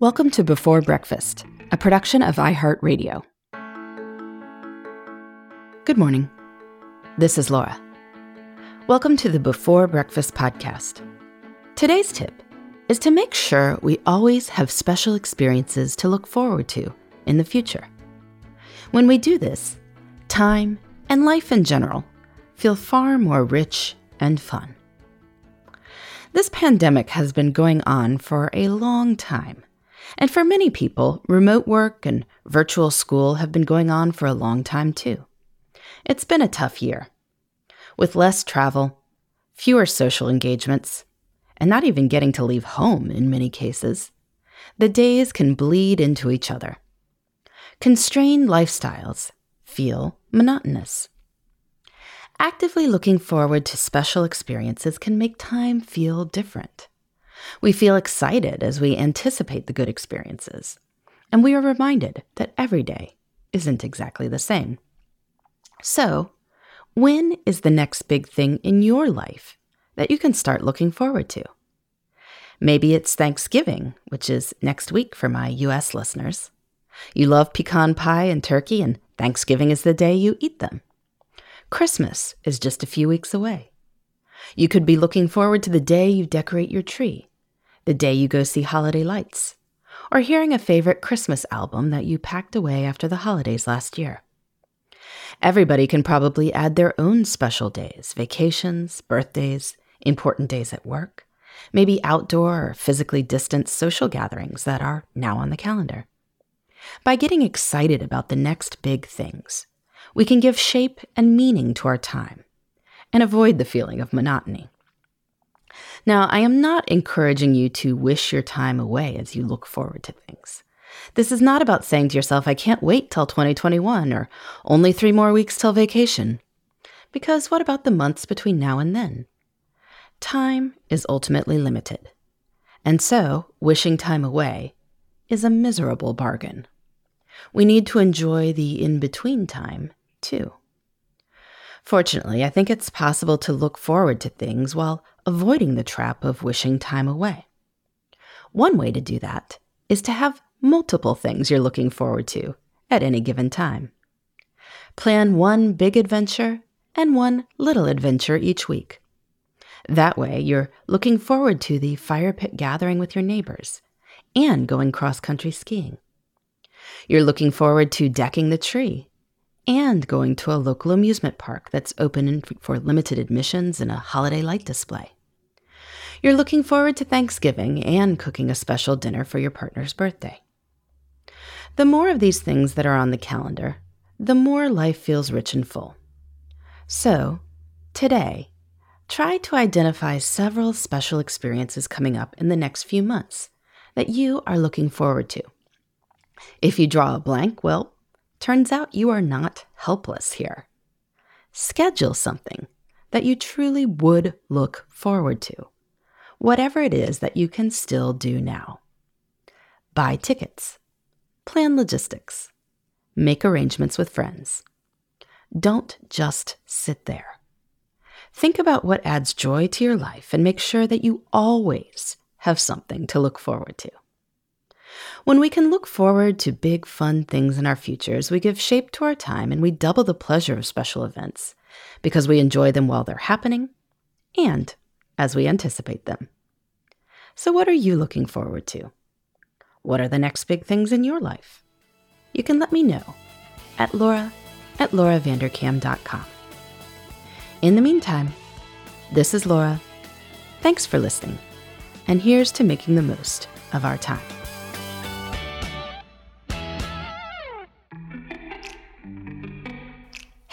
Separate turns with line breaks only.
Welcome to Before Breakfast, a production of iHeartRadio. Good morning. This is Laura. Welcome to the Before Breakfast podcast. Today's tip is to make sure we always have special experiences to look forward to in the future. When we do this, time and life in general feel far more rich and fun. This pandemic has been going on for a long time and for many people, remote work and virtual school have been going on for a long time too. It's been a tough year. With less travel, fewer social engagements, and not even getting to leave home in many cases, the days can bleed into each other. Constrained lifestyles feel monotonous. Actively looking forward to special experiences can make time feel different. We feel excited as we anticipate the good experiences, and we are reminded that every day isn't exactly the same. So, when is the next big thing in your life that you can start looking forward to? Maybe it's Thanksgiving, which is next week for my US listeners. You love pecan pie and turkey, and Thanksgiving is the day you eat them. Christmas is just a few weeks away. You could be looking forward to the day you decorate your tree the day you go see holiday lights, or hearing a favorite Christmas album that you packed away after the holidays last year. Everybody can probably add their own special days, vacations, birthdays, important days at work, maybe outdoor or physically distant social gatherings that are now on the calendar. By getting excited about the next big things, we can give shape and meaning to our time and avoid the feeling of monotony. Now, I am not encouraging you to wish your time away as you look forward to things. This is not about saying to yourself, I can't wait till 2021 or only three more weeks till vacation. Because what about the months between now and then? Time is ultimately limited. And so, wishing time away is a miserable bargain. We need to enjoy the in between time, too. Fortunately, I think it's possible to look forward to things while avoiding the trap of wishing time away. One way to do that is to have multiple things you're looking forward to at any given time. Plan one big adventure and one little adventure each week. That way, you're looking forward to the fire pit gathering with your neighbors and going cross country skiing. You're looking forward to decking the tree and going to a local amusement park that's open for limited admissions and a holiday light display. You're looking forward to Thanksgiving and cooking a special dinner for your partner's birthday. The more of these things that are on the calendar, the more life feels rich and full. So, today, try to identify several special experiences coming up in the next few months that you are looking forward to. If you draw a blank, well, Turns out you are not helpless here. Schedule something that you truly would look forward to, whatever it is that you can still do now. Buy tickets, plan logistics, make arrangements with friends. Don't just sit there. Think about what adds joy to your life and make sure that you always have something to look forward to. When we can look forward to big, fun things in our futures, we give shape to our time and we double the pleasure of special events because we enjoy them while they're happening and as we anticipate them. So, what are you looking forward to? What are the next big things in your life? You can let me know at laura at lauravanderkam.com. In the meantime, this is Laura. Thanks for listening, and here's to making the most of our time.